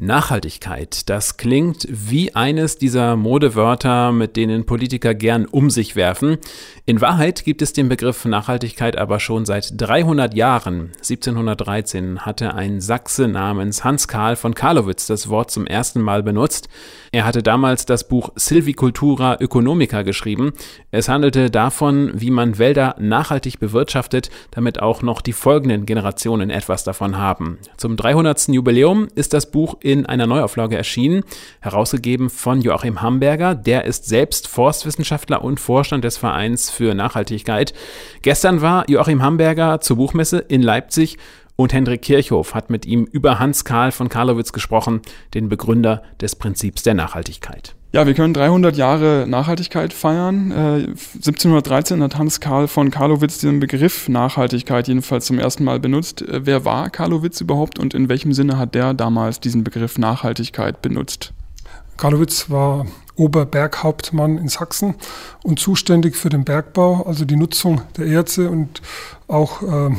Nachhaltigkeit, das klingt wie eines dieser Modewörter, mit denen Politiker gern um sich werfen. In Wahrheit gibt es den Begriff Nachhaltigkeit aber schon seit 300 Jahren. 1713 hatte ein Sachse namens Hans Karl von Karlowitz das Wort zum ersten Mal benutzt. Er hatte damals das Buch Silvicultura Economica geschrieben. Es handelte davon, wie man Wälder nachhaltig bewirtschaftet, damit auch noch die folgenden Generationen etwas davon haben. Zum 300. Jubiläum ist das Buch in einer Neuauflage erschienen, herausgegeben von Joachim Hamberger. Der ist selbst Forstwissenschaftler und Vorstand des Vereins für Nachhaltigkeit. Gestern war Joachim Hamberger zur Buchmesse in Leipzig und Hendrik Kirchhoff hat mit ihm über Hans Karl von Karlowitz gesprochen, den Begründer des Prinzips der Nachhaltigkeit. Ja, wir können 300 Jahre Nachhaltigkeit feiern. Äh, 1713 hat Hans Karl von Karlowitz den Begriff Nachhaltigkeit jedenfalls zum ersten Mal benutzt. Äh, wer war Karlowitz überhaupt und in welchem Sinne hat der damals diesen Begriff Nachhaltigkeit benutzt? Karlowitz war Oberberghauptmann in Sachsen und zuständig für den Bergbau, also die Nutzung der Erze und auch äh,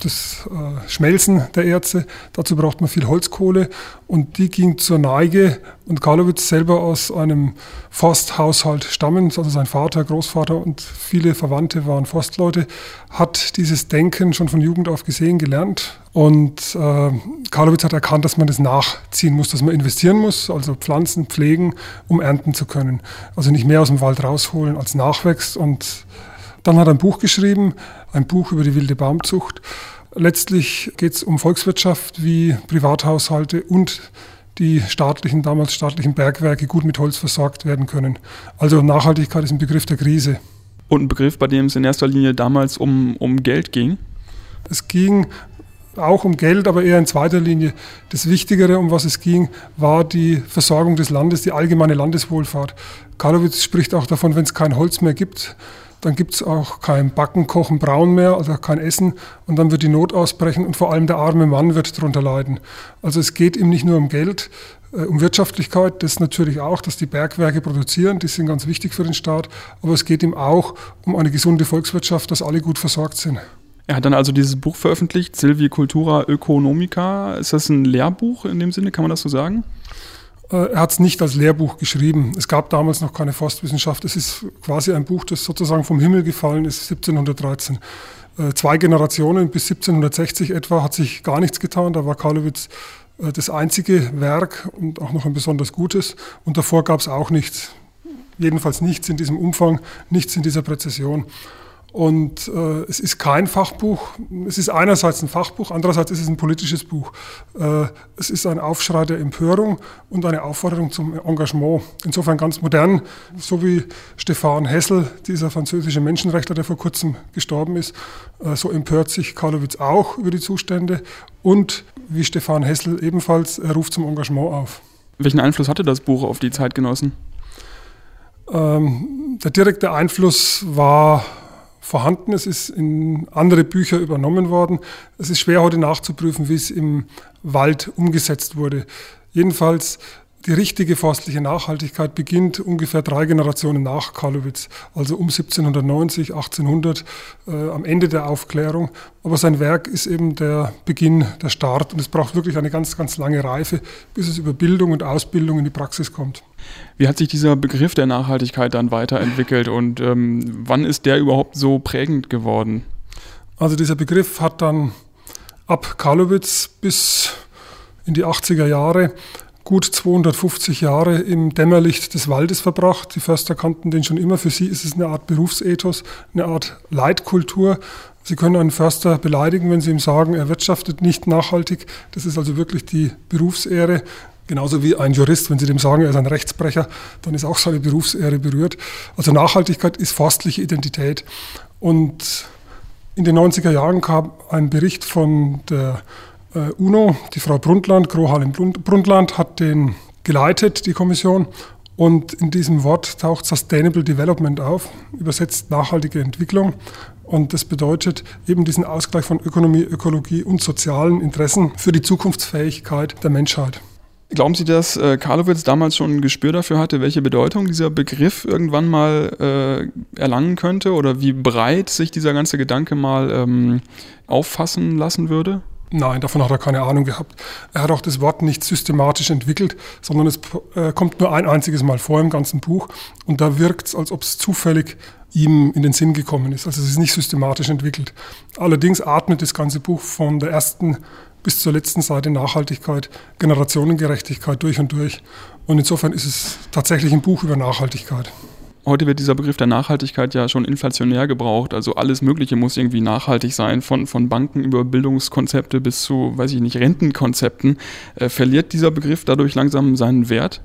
das äh, Schmelzen der Erze. Dazu braucht man viel Holzkohle und die ging zur Neige. Und Karlowitz selber aus einem Forsthaushalt stammend, also sein Vater, Großvater und viele Verwandte waren Forstleute, hat dieses Denken schon von Jugend auf gesehen, gelernt. Und äh, Karlowitz hat erkannt, dass man das nachziehen muss, dass man investieren muss, also Pflanzen pflegen, um ernten zu können. Also nicht mehr aus dem Wald rausholen, als nachwächst und dann hat er ein Buch geschrieben, ein Buch über die wilde Baumzucht. Letztlich geht es um Volkswirtschaft, wie Privathaushalte und die staatlichen, damals staatlichen Bergwerke gut mit Holz versorgt werden können. Also Nachhaltigkeit ist ein Begriff der Krise. Und ein Begriff, bei dem es in erster Linie damals um, um Geld ging? Es ging auch um Geld, aber eher in zweiter Linie. Das Wichtigere, um was es ging, war die Versorgung des Landes, die allgemeine Landeswohlfahrt. Karlowitz spricht auch davon, wenn es kein Holz mehr gibt, dann gibt es auch kein Backen, Kochen, Brauen mehr, also kein Essen und dann wird die Not ausbrechen und vor allem der arme Mann wird darunter leiden. Also es geht ihm nicht nur um Geld, äh, um Wirtschaftlichkeit, das natürlich auch, dass die Bergwerke produzieren, die sind ganz wichtig für den Staat, aber es geht ihm auch um eine gesunde Volkswirtschaft, dass alle gut versorgt sind. Er hat dann also dieses Buch veröffentlicht, Silvicultura Ökonomica. Ist das ein Lehrbuch in dem Sinne, kann man das so sagen? Äh, er hat es nicht als Lehrbuch geschrieben. Es gab damals noch keine Forstwissenschaft. Es ist quasi ein Buch, das sozusagen vom Himmel gefallen ist, 1713. Äh, zwei Generationen bis 1760 etwa hat sich gar nichts getan. Da war Karlowitz äh, das einzige Werk und auch noch ein besonders gutes. Und davor gab es auch nichts. Jedenfalls nichts in diesem Umfang, nichts in dieser Präzision. Und äh, es ist kein Fachbuch. Es ist einerseits ein Fachbuch, andererseits ist es ein politisches Buch. Äh, es ist ein Aufschrei der Empörung und eine Aufforderung zum Engagement. Insofern ganz modern, so wie Stefan Hessel, dieser französische Menschenrechtler, der vor kurzem gestorben ist, äh, so empört sich Karlowitz auch über die Zustände und wie Stefan Hessel ebenfalls, er ruft zum Engagement auf. Welchen Einfluss hatte das Buch auf die Zeitgenossen? Ähm, der direkte Einfluss war vorhanden. Es ist in andere Bücher übernommen worden. Es ist schwer heute nachzuprüfen, wie es im Wald umgesetzt wurde. Jedenfalls die richtige forstliche Nachhaltigkeit beginnt ungefähr drei Generationen nach Karlowitz, also um 1790, 1800, äh, am Ende der Aufklärung. Aber sein Werk ist eben der Beginn, der Start und es braucht wirklich eine ganz, ganz lange Reife, bis es über Bildung und Ausbildung in die Praxis kommt. Wie hat sich dieser Begriff der Nachhaltigkeit dann weiterentwickelt und ähm, wann ist der überhaupt so prägend geworden? Also dieser Begriff hat dann ab Karlowitz bis in die 80er Jahre gut 250 Jahre im Dämmerlicht des Waldes verbracht. Die Förster kannten den schon immer. Für sie ist es eine Art Berufsethos, eine Art Leitkultur. Sie können einen Förster beleidigen, wenn Sie ihm sagen, er wirtschaftet nicht nachhaltig. Das ist also wirklich die Berufsehre. Genauso wie ein Jurist, wenn Sie dem sagen, er ist ein Rechtsbrecher, dann ist auch seine Berufsehre berührt. Also Nachhaltigkeit ist forstliche Identität. Und in den 90er Jahren kam ein Bericht von der äh, UNO, die Frau Brundtland, Grohalin Brundtland, hat den geleitet, die Kommission. Und in diesem Wort taucht Sustainable Development auf, übersetzt nachhaltige Entwicklung. Und das bedeutet eben diesen Ausgleich von Ökonomie, Ökologie und sozialen Interessen für die Zukunftsfähigkeit der Menschheit. Glauben Sie, dass äh, Karlowitz damals schon ein Gespür dafür hatte, welche Bedeutung dieser Begriff irgendwann mal äh, erlangen könnte oder wie breit sich dieser ganze Gedanke mal ähm, auffassen lassen würde? Nein, davon hat er keine Ahnung gehabt. Er hat auch das Wort nicht systematisch entwickelt, sondern es äh, kommt nur ein einziges Mal vor im ganzen Buch und da wirkt es, als ob es zufällig ihm in den Sinn gekommen ist. Also es ist nicht systematisch entwickelt. Allerdings atmet das ganze Buch von der ersten bis zur letzten Seite Nachhaltigkeit, Generationengerechtigkeit durch und durch. Und insofern ist es tatsächlich ein Buch über Nachhaltigkeit. Heute wird dieser Begriff der Nachhaltigkeit ja schon inflationär gebraucht. Also alles Mögliche muss irgendwie nachhaltig sein, von, von Banken über Bildungskonzepte bis zu, weiß ich nicht, Rentenkonzepten. Äh, verliert dieser Begriff dadurch langsam seinen Wert?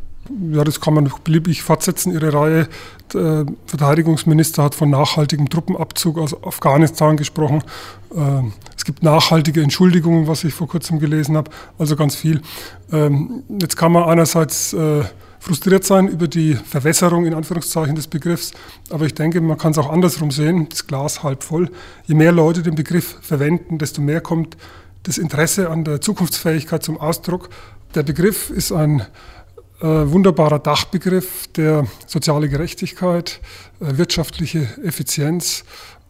Ja, das kann man beliebig fortsetzen. Ihre Reihe, der Verteidigungsminister hat von nachhaltigem Truppenabzug aus Afghanistan gesprochen. Ähm, es gibt nachhaltige Entschuldigungen, was ich vor kurzem gelesen habe, also ganz viel. Ähm, jetzt kann man einerseits äh, frustriert sein über die Verwässerung in Anführungszeichen des Begriffs, aber ich denke, man kann es auch andersrum sehen, das Glas halb voll. Je mehr Leute den Begriff verwenden, desto mehr kommt das Interesse an der Zukunftsfähigkeit zum Ausdruck. Der Begriff ist ein äh, wunderbarer Dachbegriff, der soziale Gerechtigkeit, äh, wirtschaftliche Effizienz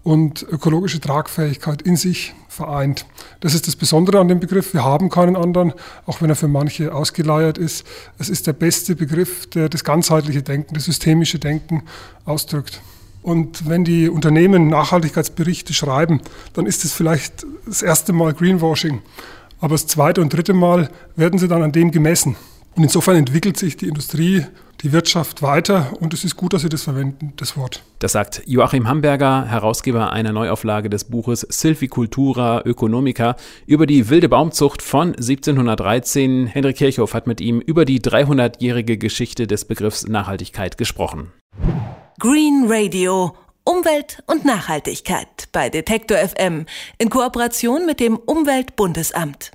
und ökologische Tragfähigkeit in sich vereint. Das ist das Besondere an dem Begriff. Wir haben keinen anderen, auch wenn er für manche ausgeleiert ist. Es ist der beste Begriff, der das ganzheitliche Denken, das systemische Denken ausdrückt. Und wenn die Unternehmen Nachhaltigkeitsberichte schreiben, dann ist es vielleicht das erste Mal Greenwashing. Aber das zweite und dritte Mal werden sie dann an dem gemessen. Und insofern entwickelt sich die Industrie, die Wirtschaft weiter und es ist gut, dass Sie das verwenden, das Wort. Das sagt Joachim Hamburger, Herausgeber einer Neuauflage des Buches Silvicultura Ökonomica über die wilde Baumzucht von 1713. Henrik Kirchhoff hat mit ihm über die 300-jährige Geschichte des Begriffs Nachhaltigkeit gesprochen. Green Radio Umwelt und Nachhaltigkeit bei Detektor FM in Kooperation mit dem Umweltbundesamt.